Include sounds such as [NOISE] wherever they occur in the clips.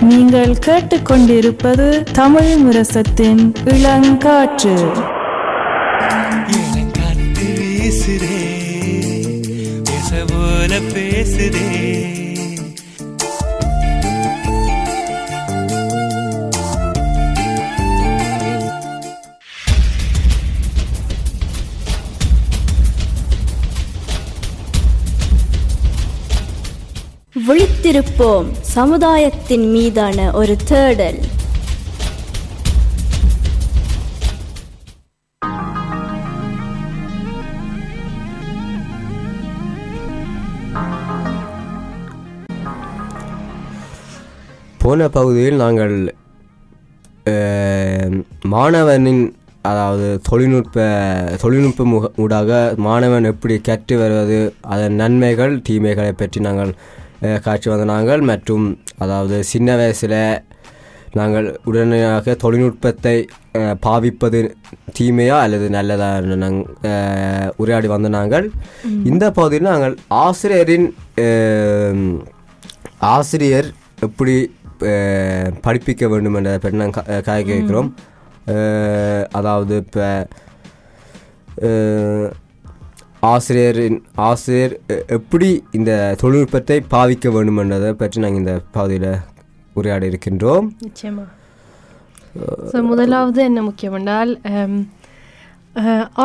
நீங்கள் கேட்டுக்கொண்டிருப்பது தமிழ் முரசத்தின் இளங்காற்று. இளங்காத்து வீசுதே பேசுதே. விழித்திருப்போம் சமுதாயத்தின் மீதான ஒரு தேடல். போன பகுதியில் நாங்கள் அஹ், மாணவனின் அதாவது தொழில்நுட்ப தொழில்நுட்ப ஊடாக மாணவன் எப்படி கற்று வருவது அதன் நன்மைகள் தீமைகளை பற்றி நாங்கள் காட்சி வந்த நாங்கள் மற்றும் அதாவது சின்ன வயசில் நாங்கள் உடனடியாக தொழில்நுட்பத்தை பாவிப்பது தீமையா அல்லது நல்லதா நாங்கள் உரையாடி வந்த நாங்கள். இந்த பகுதியில் நாங்கள் ஆசிரியரின் ஆசிரியர் எப்படி படிப்பிக்க வேண்டும் என்றதை பற்றி நாங்கள் கா- காய் கேட்கிறோம். அதாவது இப்போ ஆசிரியரின் ஆசிரியர் எப்படி இந்த தொழில்நுட்பத்தை பாவிக்க வேண்டும் என்றதை பற்றி நாங்கள் இந்த பகுதியில் உரையாட இருக்கின்றோம். நிச்சயமா. ஸோ முதலாவது என்ன முக்கியம் என்றால்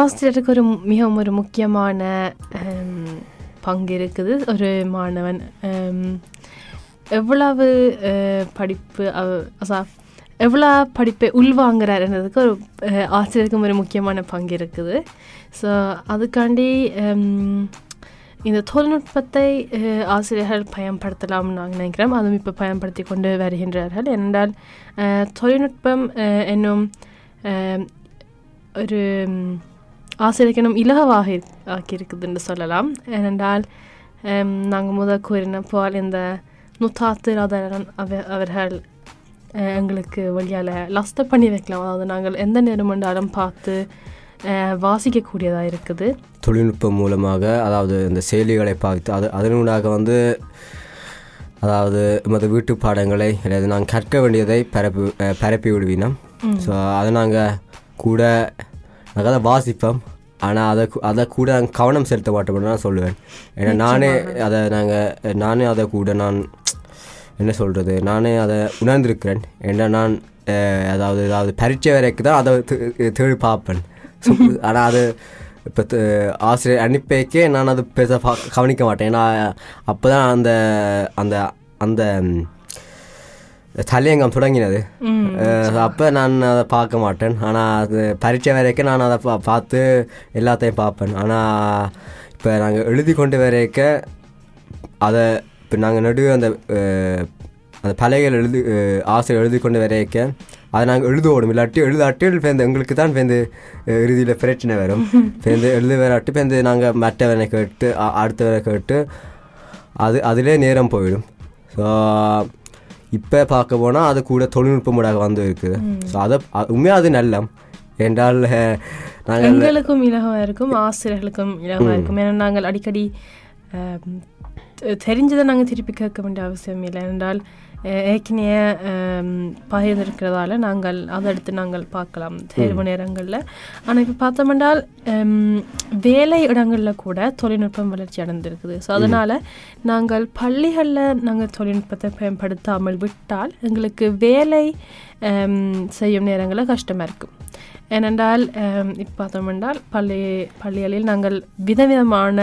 ஆசிரியருக்கு ஒரு மிகவும் ஒரு முக்கியமான பங்கு இருக்குது. ஒரு மாணவன் எவ்வளவு படிப்பு எவ்வளோ படிப்பை உள்வாங்குறாருன்றதுக்கு ஒரு ஆசிரியருக்கும் ஒரு முக்கியமான பங்கு இருக்குது. ஸோ அதுக்காண்டி um, இந்த தொழில்நுட்பத்தை uh, ஆசிரியர்கள் பயன்படுத்தலாம்னு நான் நினைக்கிறோம் அதுவும் இப்போ பயன்படுத்தி கொண்டு வருகின்றார்கள். என்றால் uh, தொழில்நுட்பம் uh, என்னும் um, ஒரு ம், ஆசிரியருக்கு இலகுவாக ஆக்கியிருக்குதுன்னு சொல்லலாம். ஏனென்றால் நாங்கள் முதல் கூறின போல் இந்த நுத்தாத்து ராதாரன் அவ அவர்கள் எங்களுக்கு வழியால் லஸ்ட பண்ணி வைக்கலாம். அதாவது நாங்கள் எந்த நேரம் வேண்டாலும் பார்த்து வாசிக்கக்கூடியதாக இருக்குது. தொழில்நுட்பம் மூலமாக அதாவது இந்த செயலிகளை பாவித்து அது அதனூடாக வந்து அதாவது எமது வீட்டு பாடங்களை அல்லது நாங்கள் கற்க வேண்டியதை பரப்பி பரப்பி விடுவினோம். ஸோ அதை நாங்கள் கூட நாங்கள் அதை வாசிப்போம். ஆனால் அதை அதை கூட நாங்கள் கவனம் செலுத்த மாட்டோம்னு நான் சொல்லுவேன். ஏன்னா நானே அதை நாங்கள் நானே அதை கூட நான் என்ன சொல்கிறது நானே அதை உணர்ந்திருக்கிறேன். ஏன்னா நான் அதாவது அதாவது பரீட்சை வரைக்கும் தான் அதை தேடி பார்ப்பேன். ஆனால் அது இப்போ ஆசிரியர் அனுப்பிக்கே நான் அது பெருசாக பா கவனிக்க மாட்டேன். ஏன்னா அப்போ தான் அந்த அந்த அந்த தலையங்கம் தொடங்கினது. அப்போ நான் அதை பார்க்க மாட்டேன். ஆனால் அது பரீட்சை வரைக்கும் நான் அதை பா பார்த்து எல்லாத்தையும் பார்ப்பேன். ஆனால் இப்போ நாங்கள் எழுதி கொண்டு வரைக்க அதை இப்போ நாங்கள் நடுவே அந்த அந்த பலகைகள் எழுதி ஆசிரியர் எழுதி கொண்டு வரைக்க அதை நாங்கள் எழுதுவோடும் இல்லாட்டி எழுதாட்டி பேருந்து எங்களுக்கு தான் பேருந்து இறுதியில் பிரச்சனை வரும். பேருந்து எழுத வராட்டி பேருந்து நாங்கள் மற்றவனை கேட்டு அடுத்தவரை கேட்டு அது அதிலே நேரம் போயிடும். ஸோ இப்போ பார்க்க போனால் அது கூட தொழில்நுட்பமுடாக வந்து இருக்குது. ஸோ அதை உண்மையாக அது நல்லம் என்றால் நாங்கள் எங்களுக்கும் இலகுவாக இருக்கும் ஆசிரியர்களுக்கும் இலகுவாக இருக்கும். ஏன்னா நாங்கள் அடிக்கடி தெரிஞ்சதை நாங்கள் திருப்பி கேட்க வேண்டிய அவசியம் இல்லை. என்றால் ஏற்கனவே பயிர் பகிர்ந்திருக்கிறதால நாங்கள் அதை எடுத்து நாங்கள் பார்க்கலாம் தேர்வு நேரங்களில் ஆனால் இப்போ பார்த்தோம்னால் வேலை இடங்களில் கூட தொழில்நுட்பம் வளர்ச்சி அடைந்திருக்குது ஸோ அதனால் நாங்கள் பள்ளிகளில் நாங்கள் தொழில்நுட்பத்தை பயன்படுத்தாமல் விட்டால் எங்களுக்கு வேலை செய்யும் நேரங்களில் கஷ்டமாக இருக்கும் ஏனென்றால் இப்போ பார்த்தோம் என்றால் பள்ளி பள்ளிகளில் நாங்கள் விதவிதமான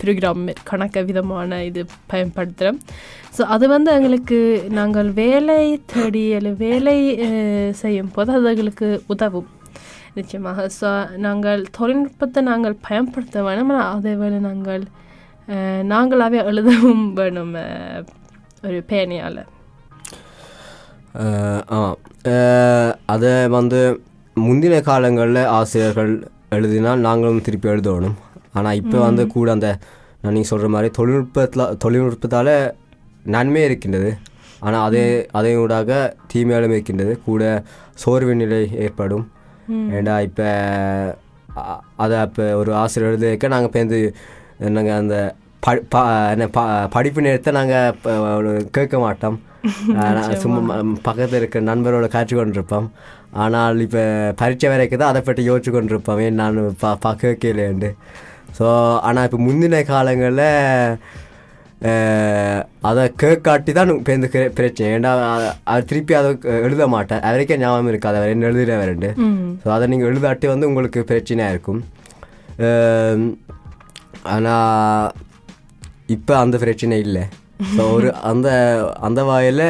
ப்ரோக்ராம் கணக்க விதமான இது பயன்படுத்துகிறோம் ஸோ அது வந்து எங்களுக்கு நாங்கள் வேலை தேடி அல்லது வேலை செய்யும் போது அது எங்களுக்கு உதவும். நிச்சயமாக. ஸோ நாங்கள் தொழில்நுட்பத்தை நாங்கள் பயன்படுத்த வேணும். அதே வேலை நாங்கள் நாங்களாகவே எழுதவும் வேணும் ஒரு பேனையால் ஆ. அதை வந்து முந்தின காலங்களில் ஆசிரியர்கள் எழுதினால் நாங்களும் திருப்பி எழுதணும். ஆனால் இப்போ வந்து கூட அந்த நான் நீங்கள் சொல்கிற மாதிரி தொழில்நுட்பத்தில் தொழில்நுட்பத்தால் நன்மை இருக்கின்றது. ஆனால் அதே அதே ஊடாக தீமையாலும் இருக்கின்றது. கூட சோர்வு நிலை ஏற்படும். ஏண்டா இப்போ அதை இப்போ ஒரு ஆசிரியர் எழுதியிருக்க நாங்கள் பேருந்து நாங்கள் அந்த படிப்பு நேரத்தை நாங்கள் கேட்க மாட்டோம். [LAUGHS] சும்மா பக்கத்தில் இருக்க நண்பரோட காட்சி கொண்டிருப்போம். ஆனால் இப்போ பரீட்சை வரைக்கும் தான் அதை பற்றி யோசிச்சு கொண்டிருப்போம் ஏன் நான் பா பா கேட்கலேண்டு ஸோ ஆனால் இப்போ முந்தின காலங்களில் அதை கேட்காட்டி தான் இப்போ இந்த பிரச்சனை. ஏன்னா அது திருப்பி அதை எழுத மாட்டேன். அது வரைக்கும் ஞாபகம் இருக்காது அவர் என்ன எழுதுகிற வரண்டு ஸோ அதை நீங்கள் எழுதாட்டி வந்து உங்களுக்கு பிரச்சனையாக இருக்கும். ஆனால் இப்போ அந்த பிரச்சனை இல்லை. ஸோ ஒரு அந்த அந்த வாயில்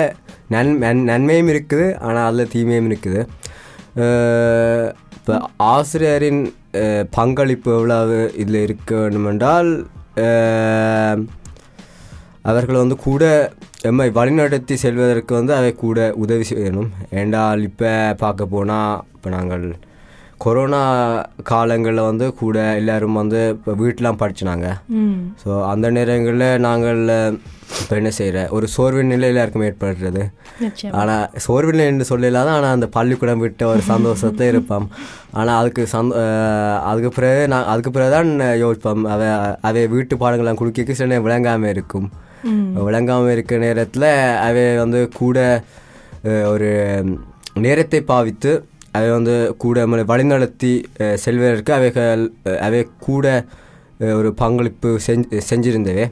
நன் நன் நன்மையும் இருக்குது. ஆனால் அதில் தீமையும் இருக்குது. இப்போ ஆசிரியரின் பங்களிப்பு எவ்வளவு இதில் இருக்க வேண்டுமென்றால் அவர்கள் வந்து கூட எம்மை வழிநடத்தி செல்வதற்கு வந்து அவை கூட உதவி செய்யணும். ஏண்டால் இப்போ பார்க்க போனால் இப்போ நாங்கள் கொரோனா காலங்களில் வந்து கூட எல்லாரும் வந்து இப்போ வீட்டிலாம் படிச்சினாங்க. ஸோ அந்த நேரங்களில் நாங்கள் இப்போ என்ன செய்கிற ஒரு சோர்வின் நிலை எல்லாருக்கும் ஏற்படுறது? ஆனால் சோர்வில் என்று சொல்லலாத ஆனால் அந்த பள்ளிக்கூடம் விட்ட ஒரு சந்தோஷத்தை [LAUGHS] இருப்போம். ஆனால் அதுக்கு சந்த அதுக்கு பிறகு நான் அதுக்கு பிறகு தான் யோசிப்போம். அவ அவை வீட்டு பாடங்கள்லாம் குடிக்க சில நேரம் விளங்காமல் இருக்கும். விளங்காமல் இருக்க நேரத்தில் அவை வந்து கூட ஒரு நேரத்தை பாவித்து அவை வந்து கூட நம்மளை வழிநடத்தி செல்வதற்கு அவைகள் அவை கூட ஒரு பங்களிப்பு செஞ்சு செஞ்சிருந்தவே.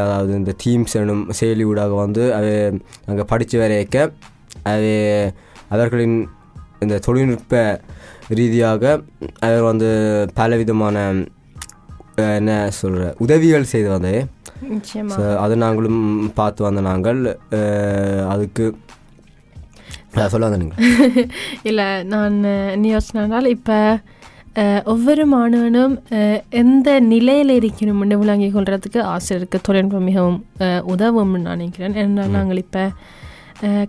அதாவது இந்த தீம்ஸ் எனும் செயலி ஊடாக வந்து அவை அங்கே படித்து வரைக்க அவை அவர்களின் இந்த தொழில்நுட்ப ரீதியாக அவர் வந்து பலவிதமான என்ன சொல்கிற உதவிகள் செய்து வந்தது. அது நாங்களும் பார்த்து வந்த நாங்கள் அதுக்கு அஹ், சொல்ல வந்த நீங்கள். [LAUGHS] இல்லை நான் என்ன யோசனைனால் இப்போ ஒவ்வொரு மாணவனும் எந்த நிலையில் இருக்கணும்னு விளங்கி கொள்றதுக்கு ஆசிரியருக்கு தொழில்நுட்பம் மிகவும் உதவும்னு நான் நினைக்கிறேன். ஏன்னா நாங்கள் இப்போ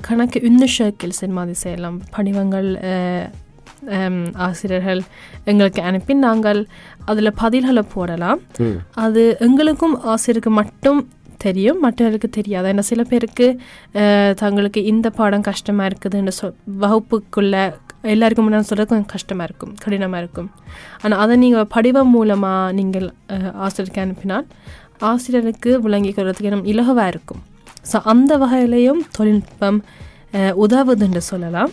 கணக்கு இன்னுஷக்கில்ஸ் மாதிரி செய்யலாம். படிவங்கள் ஆசிரியர்கள் எங்களுக்கு அனுப்பி நாங்கள் அதில் பதில்களை போடலாம். அது எங்களுக்கும் ஆசிரியருக்கு மட்டும் தெரியும் மற்றவர்களுக்கு தெரியாது. ஏன்னா சில பேருக்கு தங்களுக்கு இந்த பாடம் கஷ்டமாக இருக்குதுன்னு சொ வகுப்புக்குள்ள எல்லாருக்கும் முன்னாடி சொல்கிறது கொஞ்சம் கஷ்டமாக இருக்கும் கடினமாக இருக்கும். ஆனால் அதை நீங்கள் படிவம் மூலமாக நீங்கள் ஆசிரியருக்கு அனுப்பினால் ஆசிரியருக்கு விளங்கி கொள்வதுக்கு நம்ம இலகுவாக இருக்கும். ஸோ அந்த வகையிலையும் தொழில்நுட்பம் அஹ், உதவுதுன்னு சொல்லலாம்.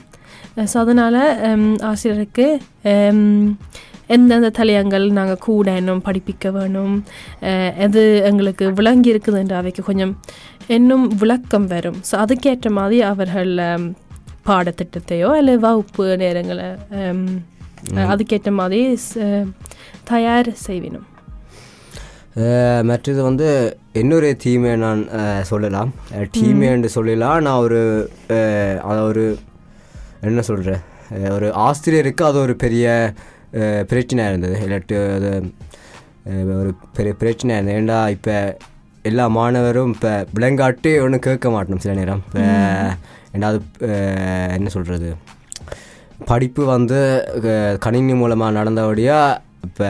ஸோ அதனால் ஆசிரியருக்கு எந்தெந்த தலையங்கள் நாங்கள் கூடணும் படிப்பிக்க வேணும் எது எங்களுக்கு விளங்கி இருக்குதுன்ற அவைக்கு கொஞ்சம் இன்னும் விளக்கம் வரும். ஸோ அதுக்கேற்ற மாதிரி அவர்கள் பாடத்திட்டத்தையோ இல்லை வகுப்பு நேரங்களை ஹம், அதுக்கேற்ற மாதிரி தயார் செய்வினும். மற்றது வந்து இன்னொரு தீமை நான் சொல்லலாம். தீமை என்று சொல்லலாம். நான் ஒரு அது ஒரு என்ன சொல்கிறேன் ஒரு ஆசிரியருக்கு அது ஒரு பெரிய பிரச்சனையாக இருந்தது. இல்லாட்டி அது ஒரு பெரிய பிரச்சனையாக இருந்தது. ஏண்டா இப்போ எல்லா மாணவரும் இப்போ விளங்காட்டி ஒன்றும் கேட்க மாட்டோம் சில நேரம். இப்போ ரெண்டாவது என்ன சொல்கிறது படிப்பு வந்து கணினி மூலமாக நடந்தபடியாக இப்போ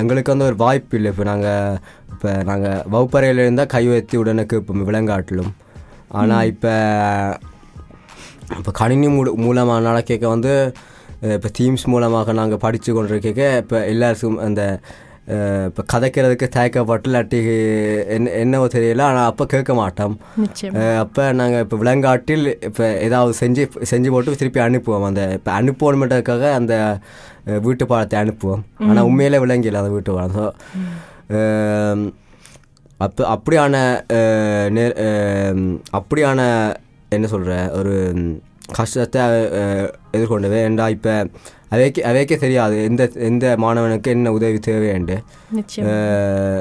எங்களுக்கு வந்து ஒரு வாய்ப்பு இல்லை. இப்போ நாங்கள் இப்போ நாங்கள் வகுப்பறையில் இருந்தால் கை வைத்து உடனே கேட்போம் விலங்காட்டிலும். ஆனால் இப்போ இப்போ கணினி மூல மூலமாக நடக்க வந்து இப்போ தீம்ஸ் மூலமாக நாங்கள் படித்து கொண்டிருக்க இப்போ எல்லாருக்கும் அந்த இப்போ கதைக்கிறதுக்கு தயக்கப்பட்டு இல்லாட்டி என்ன என்னவோ தெரியல ஆனால் அப்போ கேட்க மாட்டோம் அப்போ நாங்கள் இப்போ விலங்காட்டில் இப்போ ஏதாவது செஞ்சு செஞ்சு போட்டு திருப்பி அனுப்புவோம் அந்த இப்போ அனுப்பணுமென்றதுக்காக அந்த வீட்டு பாடத்தை அனுப்புவோம் ஆனால் உண்மையிலே விளங்கில அந்த வீட்டு பாடம் ஸோ அப்போ அப்படியான அப்படியான என்ன சொல்கிற ஒரு கஷ்டத்தை அஹ், எதிர்கொண்டவே ஏண்டா இப்போ அவைக்கு அவைக்கே தெரியாது. எந்த எந்த மாணவனுக்கு என்ன உதவி தேவைண்டு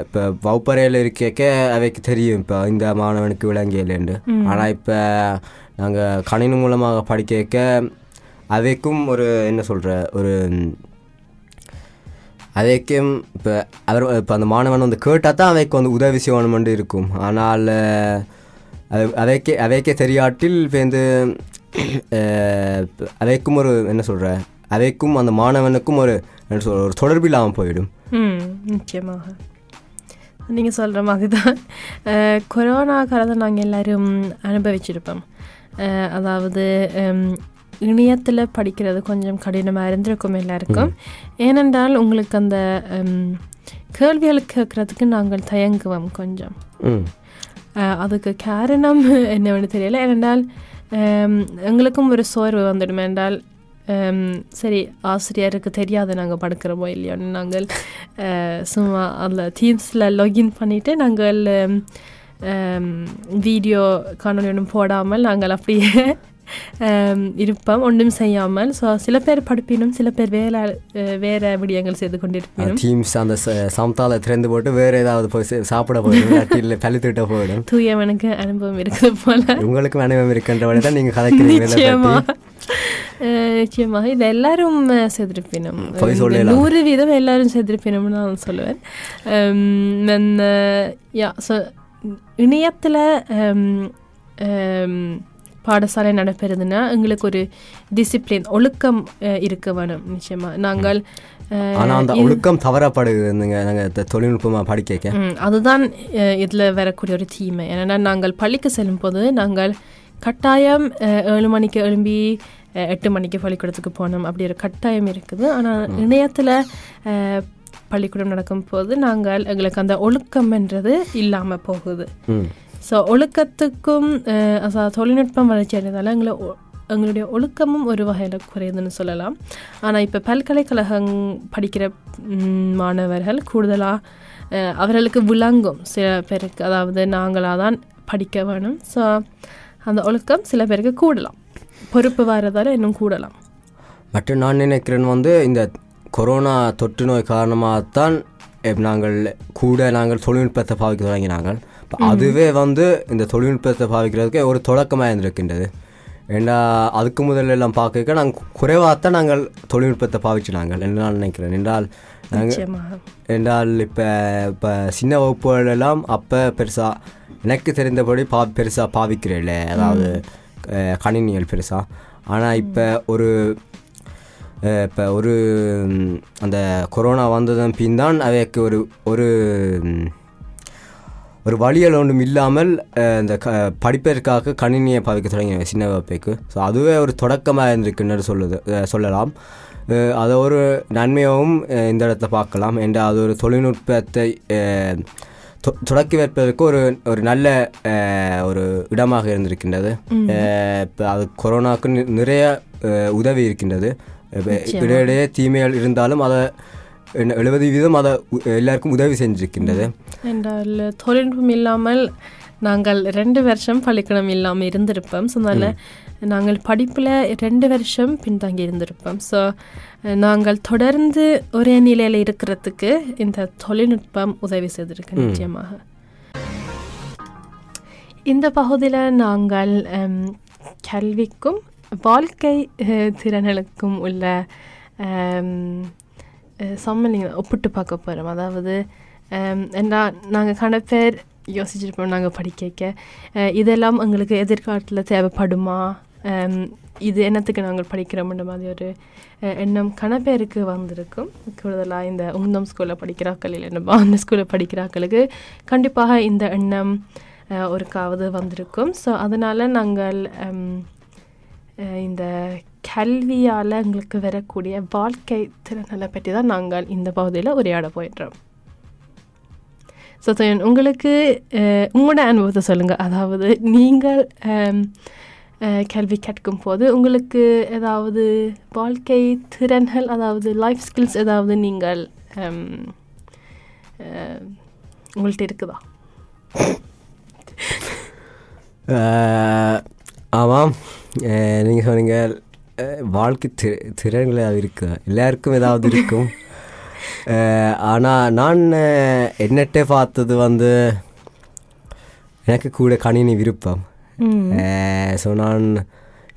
இப்போ வகுப்பறையில் இருக்க அவைக்கு தெரியும். இப்போ இந்த மாணவனுக்கு விளங்கியலேண்டு ஆனால் இப்போ நாங்கள் கணினி மூலமாக படிக்க அவைக்கும் ஒரு என்ன சொல்கிற ஒரு அவைக்கும் இப்போ அவர் இப்போ அந்த மாணவன் வந்து கேட்டால் தான் அவைக்கு வந்து உதவி செய்யணுமென்று இருக்கும். ஆனால் அது அவைக்கே அவைக்கே தெரியாட்டில் இப்போ வந்து [COUGHS] அஹ், அவைக்கும் ஒரு என்ன சொல்கிற அவைக்கும் அந்த மாணவனுக்கும் ஒரு என்ன சொல்ற ஒரு தொடர்பு இல்லாமல் போயிடும். நிச்சயமாக. நீங்கள் சொல்கிற மாதிரி தான் கொரோனா [LAUGHS] காலத்தை நாங்கள் எல்லாரும் அனுபவிச்சிருப்போம். அஹ், அதாவது இணையத்தில் படிக்கிறது கொஞ்சம் கடினமாக இருந்திருக்கும் எல்லாருக்கும். ஏனென்றால் உங்களுக்கு அந்த கேள்விகள் கேட்கறதுக்கு நாங்கள் தயங்குவோம் கொஞ்சம். அதுக்கு காரணம் [LAUGHS] என்னவென்னு தெரியல. ஏனென்றால் எங்களுக்கும் ஒரு சோர்வு வந்துடும் என்றால் சரி ஆசிரியருக்கு தெரியாது நாங்கள் படுக்கிறோமோ இல்லையோன்னு நாங்கள் சும்மா அதில் தீம்ஸில் லாகின் பண்ணிவிட்டு நாங்கள் வீடியோ காணொலி ஒன்றும் போடாமல் நாங்கள் அப்படியே இருப்போம் ஒன்றும் செய்யாமல் ஸோ சில பேர் படிப்பினும் சில பேர் வேலை வேற விடயங்கள் செய்து கொண்டிருப்பினும் டீம்ஸ் அந்த சமத்தால திறந்து போட்டு வேற ஏதாவது போய் சாப்பிட போயிடும் இல்லை பள்ளி திட்ட போயிடும் தூயவனுக்கு அனுபவம் இருக்குது போல உங்களுக்கும் அனுபவம் இருக்கின்றவரை தான் நீங்கள் கதைக்கிறீங்க நிச்சயமாக இது எல்லாரும் சொல்லலாம். நூறு வீதம் எல்லாரும் செய்திருப்பினும்னு நான் சொல்லுவேன் yeah, so, இணையத்தில் பாடசாலை நடப்பெறுதுன்னா எங்களுக்கு ஒரு டிசிப்ளின் ஒழுக்கம் இருக்க வேணும் நிச்சயமா. நாங்கள் அஹ், ஆனா அந்த ஒழுக்கம் தவறப்படுதுங்க நாங்கள் தொழில்நுட்பமாக படிக்க அதுதான் இதுல வரக்கூடிய ஒரு தீமை. ஏன்னா நாங்கள் பள்ளிக்கு செல்லும் போது நாங்கள் கட்டாயம் ஏழு மணிக்கு எழும்பி எட்டு மணிக்கு பள்ளிக்கூடத்துக்கு போகணும் அப்படி ஒரு கட்டாயம் இருக்குது. ஆனால் இணையத்தில் பள்ளிக்கூடம் நடக்கும் போது நாங்கள் எங்களுக்கு அந்த ஒழுக்கம்ன்றது இல்லாமல் போகுது. ஸோ ஒழுக்கத்துக்கும் அதாவது தொழில்நுட்பம் வளர்ச்சி அடைந்ததால் எங்களை எங்களுடைய ஒழுக்கமும் ஒரு வகையில் குறையுதுன்னு சொல்லலாம். ஆனால் இப்போ பல்கலைக்கழகம் படிக்கிற மாணவர்கள் கூடுதலாக அவர்களுக்கு விளங்கும். சில பேருக்கு அதாவது நாங்களாக தான் படிக்க வேணும். ஸோ அந்த ஒழுக்கம் சில பேருக்கு கூடலாம். பொறுப்பு வரதால இன்னும் கூடலாம். மற்றும் நான் நினைக்கிறேன் வந்து இந்த கொரோனா தொற்று நோய் காரணமாகத்தான் தான் நாங்கள் கூட நாங்கள் தொழில்நுட்பத்தை பாவிக்க தொடங்கினாங்கள் அதுவே வந்து இந்த தொழில்நுட்பத்தை பாவிக்கிறதுக்கு ஒரு தொடக்கமாக இருந்திருக்கின்றது. ஏன்னா அதுக்கு முதல்ல எல்லாம் பார்க்க நாங்கள் குறைவாகத்தான் நாங்கள் தொழில்நுட்பத்தை பாவிச்சு நாங்கள் நான் நினைக்கிறேன். என்றால் நாங்கள் என்றால் இப்போ இப்போ சின்ன வகுப்புகள் எல்லாம் அப்போ பெருசாக எனக்கு தெரிந்தபடி பா பெருசாக பாவிக்கிறேன் அதாவது கணினிகள் பெருசாக ஆனால் இப்போ ஒரு இப்போ ஒரு அந்த கொரோனா வந்ததன் பின் தான் அவைக்கு ஒரு ஒரு ஒரு வழியல் ஒன்றும் இல்லாமல் இந்த க படிப்பதற்காக கணினியை பாவிக்க தொடங்கின சின்ன வகுப்புக்கு. ஸோ அதுவே ஒரு தொடக்கமாக இருந்திருக்குன்னு சொல்லுது சொல்லலாம். அதை ஒரு நன்மையாகவும் இந்த இடத்துல பார்க்கலாம். என்ற அது ஒரு தொழில்நுட்பத்தை தொடக்கி வைப்பதற்கு ஒரு ஒரு நல்ல ஒரு இடமாக இருந்திருக்கின்றது. இப்போ அது கொரோனாவுக்கு நிறைய உதவி இருக்கின்றது. இடையிடையே தீமைகள் இருந்தாலும் அதை எழுபது வீதம் அதை எல்லாருக்கும் உதவி செஞ்சிருக்கின்றது. என்றால் தொழில்நுட்பம் இல்லாமல் நாங்கள் ரெண்டு வருஷம் பள்ளிக்கூடம் இல்லாமல் இருந்திருப்போம். ஸோ அதனால் நாங்கள் படிப்பில் ரெண்டு வருஷம் பின்தங்கி இருந்திருப்போம். ஸோ நாங்கள் தொடர்ந்து ஒரே நிலையில் இருக்கிறதுக்கு இந்த தொழில்நுட்பம் உதவி செய்திருக்கு நிச்சயமாக. இந்த பகுதியில் நாங்கள் கல்விக்கும் வாழ்க்கை திறன்களுக்கும் உள்ள சம்மலிங்க ஒப்பிட்டு பார்க்க போகிறோம் அதாவது ஹம், என்ன நாங்கள் கண பேர் யோசிச்சிருப்போம் நாங்கள் படிக்க இதெல்லாம் எங்களுக்கு எதிர்காலத்தில் தேவைப்படுமா இது என்னத்துக்கு நாங்கள் படிக்கிறோம்ன்ற மாதிரி ஒரு எண்ணம் கணப்பேருக்கு வந்திருக்கும் கூடுதலாக இந்த உந்தம் ஸ்கூலில் படிக்கிறாக்கள் இல்லைன்னா அந்த ஸ்கூலில் படிக்கிறாக்களுக்கு கண்டிப்பாக இந்த எண்ணம் ஒருக்காவது வந்திருக்கும் ஸோ அதனால் நாங்கள் இந்த கல்வியால் எங்களுக்கு வரக்கூடிய வாழ்க்கை திறன்களை பற்றி தான் நாங்கள் இந்த பகுதியில் உரையாட போயிடுறோம் ஸோ உங்களுக்கு உங்களோட அனுபவத்தை சொல்லுங்கள் அதாவது நீங்கள் கேள்வி அஹ், கல்வி கற்கும் போது உங்களுக்கு ஏதாவது வாழ்க்கை திறன்கள் அதாவது லைஃப் ஸ்கில்ஸ் ஏதாவது நீங்கள் உங்கள்கிட்ட இருக்குதா? ஆமாம். நீங்கள் சொன்னீங்க வாழ்க்கை தி திறன்கள் ஏதாவது இருக்கு? எல்லாருக்கும் ஏதாவது இருக்கும். ஆனால் நான் என்னட்டே பார்த்தது வந்து எனக்கு கூட கணினி விருப்பம். ஸோ நான்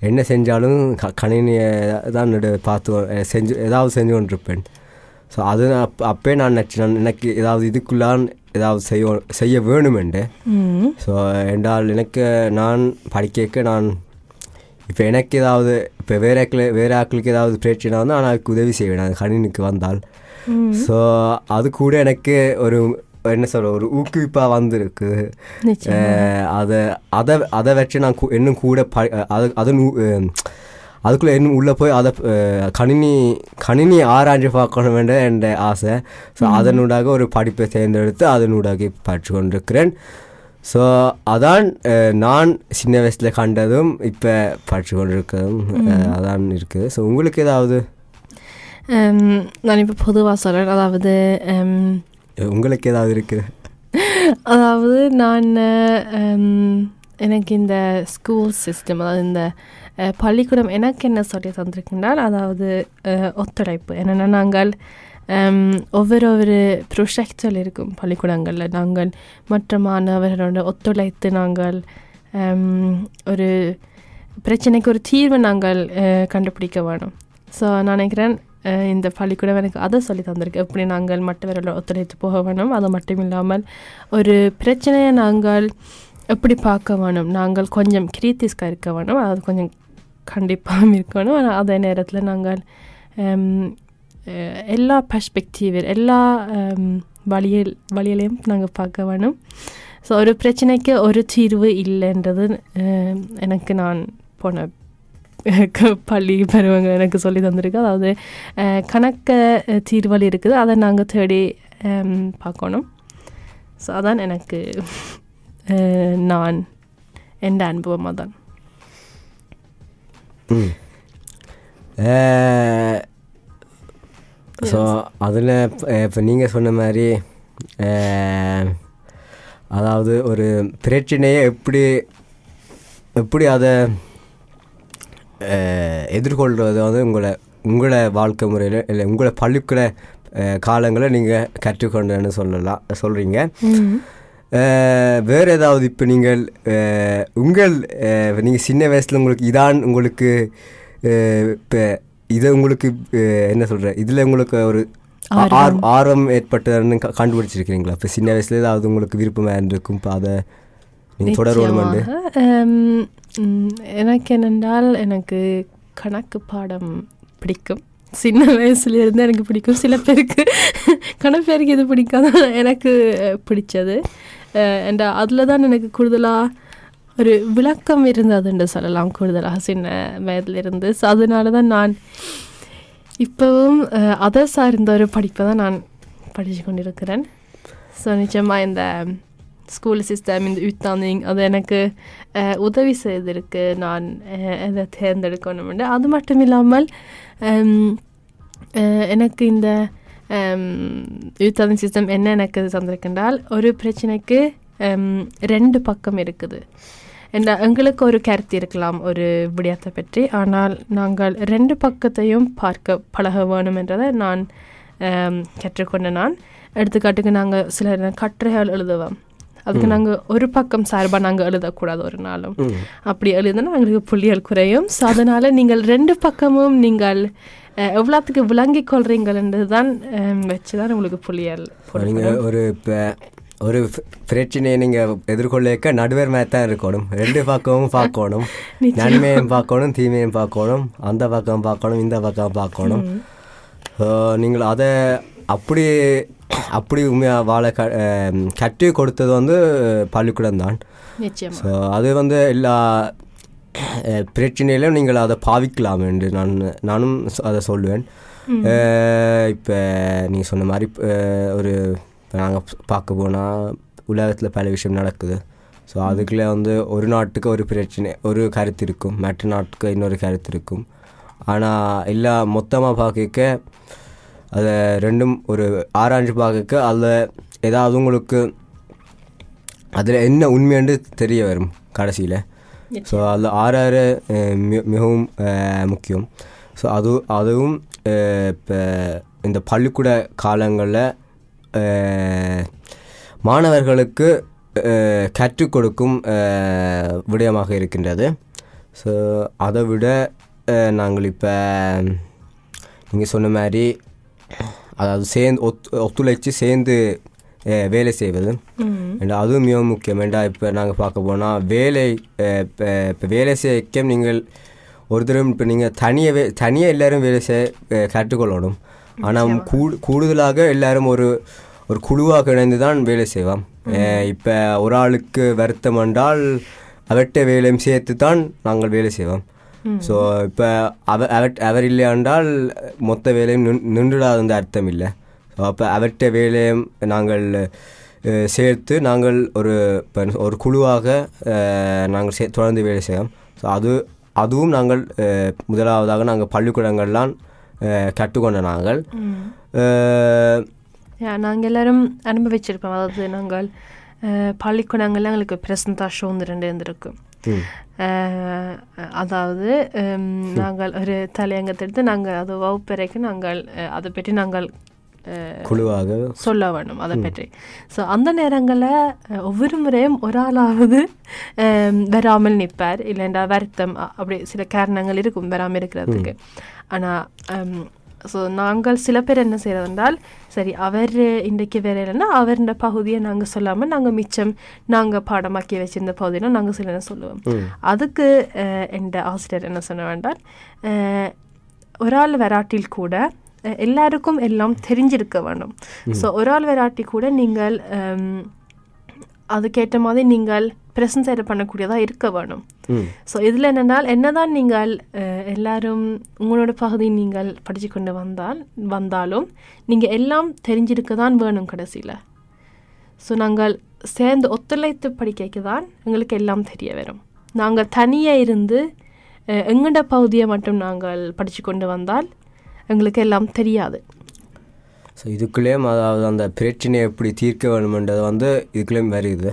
என்ன செஞ்சாலும் க கணினியை தான் பார்த்து செஞ்சு ஏதாவது செஞ்சு கொண்டிருப்பேன். ஸோ அது அப் அப்பே நான் நான் எனக்கு ஏதாவது இதுக்குள்ளான் ஏதாவது செய்ய செய்ய வேணுமெண்டு. ஸோ என்றால் எனக்கு நான் படிக்க நான் இப்போ எனக்கு ஏதாவது இப்போ வேற வேறு ஆக்களுக்கு ஏதாவது பிரச்சனை வந்து நான் அதுக்கு உதவி செய்வேன். அது கணினிக்கு வந்தால். ஸோ அது கூட எனக்கு ஒரு என்ன சொல்ற ஒரு ஊக்குவிப்பாக வந்திருக்கு. அதை அதை அதை வச்சு நான் இன்னும் கூட ப அது அது அதுக்குள்ளே இன்னும் உள்ளே போய் அதை கணினி கணினி ஆராய்ச்சி பார்க்கணும் என்ற என் ஆசை. ஸோ அதனூடாக ஒரு படிப்பை தேர்ந்தெடுத்து அதனூடாக படித்து கொண்டிருக்கிறேன். ஸோ அதான் நான் சின்ன வயசில் கண்டதும் இப்போ படித்து கொண்டிருக்கிறதும் அஹ், அதான் இருக்குது. ஸோ உங்களுக்கு ஏதாவது? நான் இப்போ பொதுவாக சொல்கிறேன் அதாவது உங்களுக்கு ஏதாவது இருக்குது அதாவது நான் எனக்கு இந்த ஸ்கூல் சிஸ்டம் அதாவது இந்த பள்ளிக்கூடம் எனக்கு என்ன சொல்லி தந்திருக்கின்றால் அதாவது ஒத்துழைப்பு. என்னென்னா நாங்கள் ஒவ்வொரு ஒரு ப்ரொஜெக்டில் இருக்கும் பள்ளிக்கூடங்களில். நாங்கள் மற்ற மாணவர்களோட ஒத்துழைத்து நாங்கள் ஒரு பிரச்சனைக்கு ஒரு தீர்வை நாங்கள் கண்டுபிடிக்க வேணும். ஸோ நான் நினைக்கிறேன் இந்த பள்ளிக்கூடம் எனக்கு அதை சொல்லி தந்திருக்கு. எப்படி நாங்கள் மற்றவர்களோட ஒத்துழைத்து போக வேணும் அது மட்டும் இல்லாமல் ஒரு பிரச்சனையை நாங்கள் எப்படி பார்க்க வேணும் நாங்கள் கொஞ்சம் கிரீத்திஸ்காக இருக்க வேணும் அது கொஞ்சம் கண்டிப்பாக இருக்கணும். ஆனால் அதே நேரத்தில் நாங்கள் எல்லா பெர்ஸ்பெக்டிவில் எல்லா வழியில் வழியிலையும் நாங்கள் பார்க்க வேணும். ஸோ ஒரு பிரச்சனைக்கு ஒரு தீர்வு இல்லைன்றது எனக்கு நான் போன க- [LAUGHS] பள்ளி பருவங்கள் எனக்கு சொல்லி தந்திருக்கு. அதாவது கணக்க அஹ், இருக்குது. அதை நாங்கள் தேடி பார்க்கணும். ஸோ அதான் எனக்கு நான் எந்த அனுபவமாக தான் ஸோ அதில் இப்போ நீங்கள் சொன்ன மாதிரி அதாவது ஒரு பிரச்சனையை எப்படி எப்படி அதை அஹ், எதிர்கொள்கிறது வந்து உங்களை உங்களை வாழ்க்கை முறையில் இல்லை உங்களை பள்ளிக்கூட அஹ், காலங்களை நீங்கள் கற்றுக்கொண்டேன்னு சொல்லலாம் சொல்கிறீங்க வேறு ஏதாவது இப்போ நீங்கள் உங்கள் நீங்கள் சின்ன வயசில் உங்களுக்கு இதான் உங்களுக்கு இப்போ இதை உங்களுக்கு என்ன சொல்கிற இதில் உங்களுக்கு ஒரு ஆர்வம். ஏற்பட்டதுன்னு கண்டுபிடிச்சிருக்கிறீங்களா? இப்போ சின்ன வயசுல ஏதாவது உங்களுக்கு விருப்பமாக இருந்திருக்கும்? இப்போ அதை நீங்கள் தொடரணுமெண்டு நிச்சயமாக. ஹம், ம், எனக்கு என்னென்றால் எனக்கு கணக்கு பாடம் பிடிக்கும். சின்ன வயசுல இருந்து எனக்கு பிடிக்கும். சில பேருக்கு கணக்கு பேருக்கு இது பிடிக்காது. எனக்கு பிடிச்சது. அண்ட் அதில் தான் எனக்கு கூடுதலாக ஒரு விளக்கம் இருந்ததுன்னு சொல்லலாம் கூடுதலாக சின்ன வயதிலிருந்து. ஸோ அதனால தான் நான் இப்போவும் அதை சார்ந்த ஒரு படிப்பை தான் நான் படித்து கொண்டிருக்கிறேன். ஸோ நிச்சயமாக இந்த ஸ்கூல் சிஸ்டம் இந்த utbildning அது எனக்கு உதவி செய்திருக்கு. நான் இதை தேர்ந்தெடுக்கணும்னு அது மட்டும் இல்லாமல் எனக்கு இந்த utbildning சிஸ்டம் என்ன எனக்கு தந்திருக்கின்றால் ஒரு பிரச்சனைக்கு ரெண்டு பக்கம் இருக்குது. என்ற எங்களுக்கு ஒரு கருத்து இருக்கலாம் ஒரு விடயத்தை பற்றி. ஆனால் நாங்கள் ரெண்டு பக்கத்தையும் பார்க்க பழக வேணும் என்றதை நான் கற்றுக்கொண்ட நான். எடுத்துக்காட்டுக்கு நாங்கள் சில கட்டுரைகள் எழுதுவோம். அதுக்கு நாங்கள் ஒரு பக்கம் சார்பாக நாங்கள் எழுதக்கூடாது ஒரு நாளும். அப்படி எழுதுனா எங்களுக்கு புள்ளிகள் குறையும். ஸோ அதனால் நீங்கள் ரெண்டு பக்கமும் நீங்கள் எவ்வளோத்துக்கு விளங்கிக் கொள்றீங்கன்றது தான் வச்சு தான் உங்களுக்கு போடப்படும். நீங்கள் ஒரு இப்போ ஒரு பிரச்சனையை நீங்கள் எதிர்கொள்ளிக்க நடுவர் மாதிரி தான் இருக்கணும். ரெண்டு பக்கமும் பார்க்கணும். [LAUGHS] நன்மையும் பார்க்கணும் தீமையும் பார்க்கணும் அந்த பக்கம் பார்க்கணும் இந்த பக்கம் பார்க்கணும். ஸோ நீங்கள் அதை அப்படி அப்படி உண்மையாக வாழ க கற்று கொடுத்தது வந்து பள்ளிக்கூடம் தான். ஸோ அது வந்து எல்லா பிரச்சனையிலும் நீங்கள் அதை பாவிக்கலாம் என்று நான் நானும் அதை சொல்லுவேன். இப்போ நீங்கள் சொன்ன மாதிரி ஒரு இப்போ நாங்கள் பார்க்க போனால் உலகத்தில் பல விஷயம் நடக்குது. ஸோ அதுக்குள்ளே வந்து ஒரு நாட்டுக்கு ஒரு பிரச்சனை ஒரு கருத்து இருக்கும். மற்ற நாட்டுக்கு இன்னொரு கருத்து இருக்கும். ஆனால் எல்லாம் மொத்தமாக பார்க்க அதை ரெண்டும் ஒரு ஆராய்ஞ்சு பார்க்க அதில் ஏதாவது உங்களுக்கு அதில் என்ன உண்மைன்னு தெரிய வரும் கடைசியில். ஸோ அதில் ஆறாறு மிகவும் முக்கியம். ஸோ அது அதுவும் இப்போ இந்த பள்ளிக்கூட காலங்களில் மாணவர்களுக்கு கற்றுக் கொடுக்கும் விடயமாக இருக்கின்றது. ஸோ அதை விட நாங்கள் இப்போ நீங்கள் சொன்ன மாதிரி அதாவது சேர்ந்து ஒத்து ஒத்துழைச்சு சேர்ந்து வேலை செய்வது. அதுவும் மிகவும் முக்கியம். ஏண்டா இப்போ நாங்கள் பார்க்க போனால் வேலை இப்போ இப்போ வேலை செய்ய நீங்கள் ஒருத்தரும் இப்போ நீங்கள் தனியாக வே தனியாக எல்லாரும் வேலை செய்ய கற்றுக்கொள்ளணும். ஆனால் கூடு கூடுதலாக எல்லாரும் ஒரு ஒரு குழுவாக இணைந்து தான் வேலை செய்வோம் இப்போ ஒரு ஆளுக்கு வருத்தம் என்றால் அவற்றை வேலையும் சேர்த்து தான் நாங்கள் வேலை செய்வோம். ஸோ இப்போ அவர் அவர் அவர் இல்லை என்றால் மொத்த வேலையும் நின் நின்றுடாத அர்த்தம் இல்லை. ஸோ அப்போ அவர்கிட்ட வேலையும் நாங்கள் சேர்த்து நாங்கள் ஒரு ஒரு குழுவாக நாங்கள் சே தொடர்ந்து வேலை செய்வோம். ஸோ அது அதுவும் நாங்கள் முதலாவதாக நாங்கள் பள்ளிக்கூடங்கள்லாம் கற்றுக்கொண்ட நாங்கள். நாங்கள் எல்லாரும் அனுபவிச்சிருப்போம். அதாவது நாங்கள் பள்ளிக்கூடங்கள்ல எங்களுக்கு பிரசன்டேஷன் வந்து ரெண்டு. அஹ், அதாவது நாங்கள் ஒரு தலையங்கத்தை எடுத்து நாங்கள் அது வகுப்பறைக்கு நாங்கள் அதை பற்றி நாங்கள் குழுவாக சொல்ல வேணும் அதை பற்றி. ஸோ அந்த நேரங்களில் ஒவ்வொரு முறையும் ஒரு ஆளாவது வராமல் நிற்பார். இல்லைண்டா வருத்தம் அப்படி சில காரணங்கள் இருக்கும் வராமல் இருக்கிறதுக்கு. ஆனால் ஸோ நாங்கள் சில பேர் என்ன செய்கிறது என்றால் சரி அவர் இன்றைக்கு வேற இல்லைன்னா அவருடைய பகுதியை நாங்கள் சொல்லாமல் நாங்கள் மிச்சம் நாங்கள் பாடமாக்கி வச்சிருந்த பகுதியில நாங்கள் சில சொல்லுவோம். அதுக்கு எந்த ஆசிரியர் என்ன சொன்ன வேண்டால் ஒரு ஆள் வராட்டில் கூட எல்லாருக்கும் எல்லாம் தெரிஞ்சிருக்க வேண்டும். ஸோ ஒரு ஆள் வராட்டி கூட நீங்கள் அதுக்கேற்ற மாதிரி நீங்கள் ப்ரெசன்ட் பண்ணக்கூடியதாக இருக்க வேணும். ஸோ இதில் என்னென்னால் என்னதான் நீங்கள் எல்லாரும் உங்களோட பகுதி நீங்கள் படித்து கொண்டு வந்தால் வந்தாலும் நீங்கள் எல்லாம் தெரிஞ்சிருக்க தான் வேணும் கடைசியில். ஸோ நாங்கள் சேர்ந்து ஒத்துழைத்து படிக்க தான் எங்களுக்கு எல்லாம் தெரிய வரும். நாங்கள் தனியாக இருந்து எங்கட பகுதியை மட்டும் நாங்கள் படித்து கொண்டு வந்தால் எங்களுக்கு எல்லாம் தெரியாது. ஸோ இதுக்குள்ளேயும் அதாவது அந்த பிரச்சனையை எப்படி தீர்க்க வேணுமென்றது வந்து இதுக்குள்ளேயும் வருது.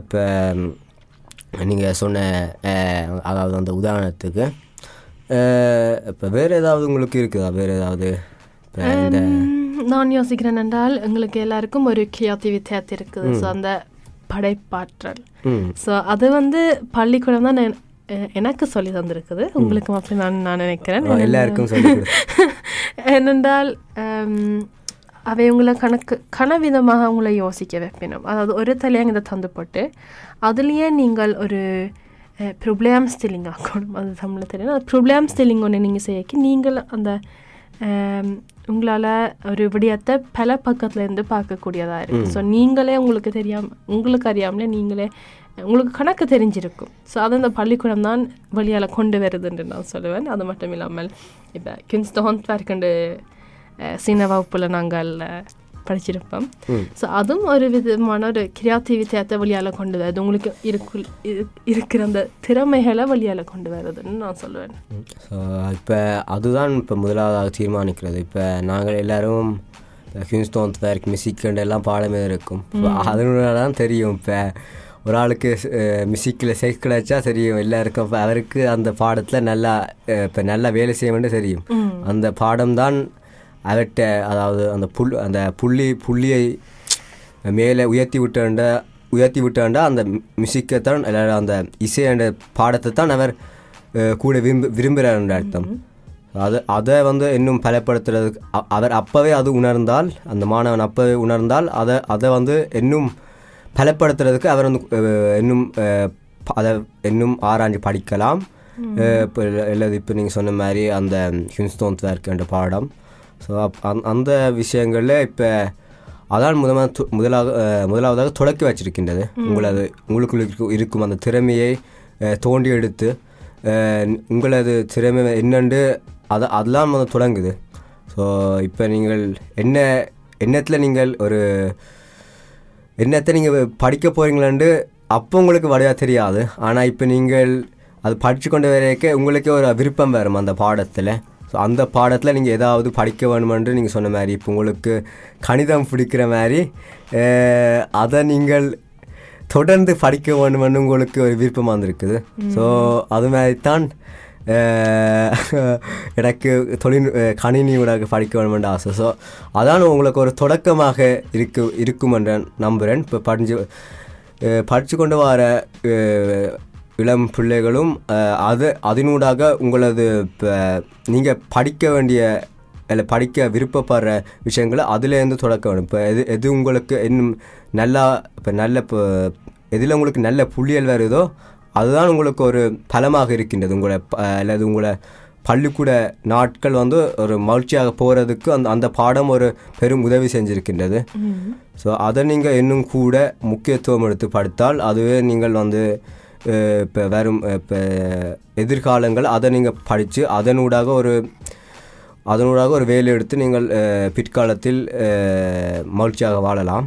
இப்போ நீங்கள் சொன்ன அதாவது அந்த உதாரணத்துக்கு இப்போ வேறு ஏதாவது உங்களுக்கு இருக்குதா? வேறு ஏதாவது? நான் யோசிக்கிறேன் என்றால் எங்களுக்கு எல்லாருக்கும் ஒரு கிரியேட்டிவிட்டியாக இருக்குது. ஸோ அந்த படைப்பாற்றல். ஸோ அது வந்து பள்ளிக்கூடம் தான் எனக்கு சொல்லி தந்திருக்குது. உங்களுக்கும் அப்படி நான் நான் நினைக்கிறேன். எல்லாருக்கும் சொல்லிக் கொடு. [LAUGHS] ஏனென்றால் ஹம், அவை உங்களை கணக்கு கனவிதமாக உங்களை யோசிக்க வைப்பினும் அதாவது ஒரு தலையாக இதை தந்து போட்டு அதுலேயே நீங்கள் ஒரு ப்ரொப்ளம் ஸ்டில்லிங் ஆக்கணும் அது தமிழில் தெரியும் அது ப்ரொப்ளம் ஸ்டில்லிங் ஒன்று நீங்கள் செய்யக்கு நீங்கள் அந்த உங்களால் ஒரு விடயத்தை பல பக்கத்துல இருந்து பார்க்கக்கூடியதாக இருக்கும் ஸோ நீங்களே உங்களுக்கு தெரியாம உங்களுக்கு அறியாமலே நீங்களே உங்களுக்கு கணக்கு தெரிஞ்சிருக்கும். ஸோ அது அந்த பள்ளிக்கூடம் தான் வழியால் கொண்டு வருதுன்னு நான் சொல்லுவேன். அது மட்டும் இல்லாமல் இப்போ கின்ஸ்ட ஹான்ட்வேர்க்கண்டு சின்ன வகுப்பில் நாங்கள் படிச்சிருப்போம். ஸோ அதுவும் ஒரு விதமான ஒரு கிரியாட்டிவிட்டியத்தை வழியால் கொண்டு வருது. உங்களுக்கு இருக்குள் இரு- இருக்கிற அந்த திறமைகளை வழியால் கொண்டு வருதுன்னு நான் சொல்லுவேன். ஸோ இப்போ அதுதான் இப்போ முதலாவதாக தீர்மானிக்கிறது. இப்போ நாங்கள் எல்லாரும் ஹியூஸ்டோன் மியூசிக் எல்லாம் பாடமே இருக்கும். அதனால தான் தெரியும். இப்போ ஒரு ஆளுக்கு மியூசிக்கில் செக் கிடைச்சா தெரியும். எல்லாருக்கும் இப்போ அவருக்கு அந்த பாடத்தில் நல்லா இப்போ நல்லா வேலை செய்ய வேண்டிய தெரியும் அந்த பாடம் தான் அவர்கிட்ட அதாவது அந்த புல் அந்த புள்ளி புள்ளியை மேலே உயர்த்தி விட்டாண்ட உயர்த்தி விட்டாண்டா அந்த மியூசிக்கை தான் அந்த இசை என்ற பாடத்தை தான் அவர் கூட விரும்பு விரும்புகிறார் அர்த்தம். அது அதை வந்து இன்னும் பலப்படுத்துறதுக்கு அவர் அப்போவே அது உணர்ந்தால் அந்த மாணவன் அப்போவே உணர்ந்தால் அதை அதை வந்து இன்னும் பலப்படுத்துறதுக்கு அவர் வந்து இன்னும் அதை இன்னும் ஆராய்ஞ்சு படிக்கலாம். இப்போ இல்லது இப்போ நீங்கள் சொன்ன மாதிரி அந்த ஹியூஸ்டோன் என்ற பாடம். ஸோ அந்த விஷயங்களில் இப்போ அதான் முதலாக முதலாக முதலாவதாக தொடக்கி வச்சிருக்கின்றது. உங்களது உங்களுக்குள்ள இருக்கு- இருக்கும் அந்த திறமையை தோண்டி எடுத்து உங்களது திறமை என்னண்டு அதை அதெல்லாம் வந்து தொடங்குது. ஸோ இப்போ நீங்கள் என்ன எண்ணத்தில் நீங்கள் ஒரு என்னத்தை நீங்கள் படிக்க போகிறீங்களாண்டு அப்போ உங்களுக்கு வடையாக தெரியாது. ஆனால் இப்போ நீங்கள் அது படித்து கொண்டு வரைக்க உங்களுக்கு ஒரு விருப்பம் வரும் அந்த பாடத்தில். ஸோ அந்த பாடத்தில் நீங்கள் ஏதாவது படிக்க வேணுமென்று நீங்கள் சொன்ன மாதிரி இப்போ உங்களுக்கு கணிதம் பிடிக்கிற மாதிரி அதை நீங்கள் தொடர்ந்து படிக்க வேணுமென்னு உங்களுக்கு ஒரு விருப்பம் வந்திருக்குது ஸோ அது மாதிரி தான் [LAUGHS] எனக்கு தொழில் அஹ், கணினியோட படிக்க வேணுமென்ற ஆசை. ஸோ அதான் உங்களுக்கு ஒரு தொடக்கமாக இருக்கு இருக்கும் என்று நம்புகிறேன் இப்போ படிஞ்சு படித்து கொண்டு வர இளம் பிள்ளைகளும் அது அதனூடாக உங்களது இப்போ நீங்கள் படிக்க வேண்டிய இல்லை படிக்க விருப்பப்படுற விஷயங்களை அதுலேருந்து தொடக்க வேணும் இப்போ எது எது உங்களுக்கு இன்னும் நல்லா இப்போ நல்ல இப்போ எதில் உங்களுக்கு நல்ல புள்ளியல் வருதோ அதுதான் உங்களுக்கு ஒரு பலமாக இருக்கின்றது. உங்களை அல்லது உங்களை பள்ளிக்கூட நாட்கள் வந்து ஒரு மகிழ்ச்சியாக போகிறதுக்கு அந்த அந்த பாடம் ஒரு பெரும் உதவி செஞ்சிருக்கின்றது. ஸோ அதை நீங்கள் இன்னும் கூட முக்கியத்துவம் எடுத்து படித்தால் அதுவே நீங்கள் வந்து இப்போ வரும் இப்போ எதிர்காலங்கள் அதை நீங்கள் படித்து அதனூடாக ஒரு அதனூடாக ஒரு வேலை எடுத்து நீங்கள் பிற்காலத்தில் மகிழ்ச்சியாக வாழலாம்.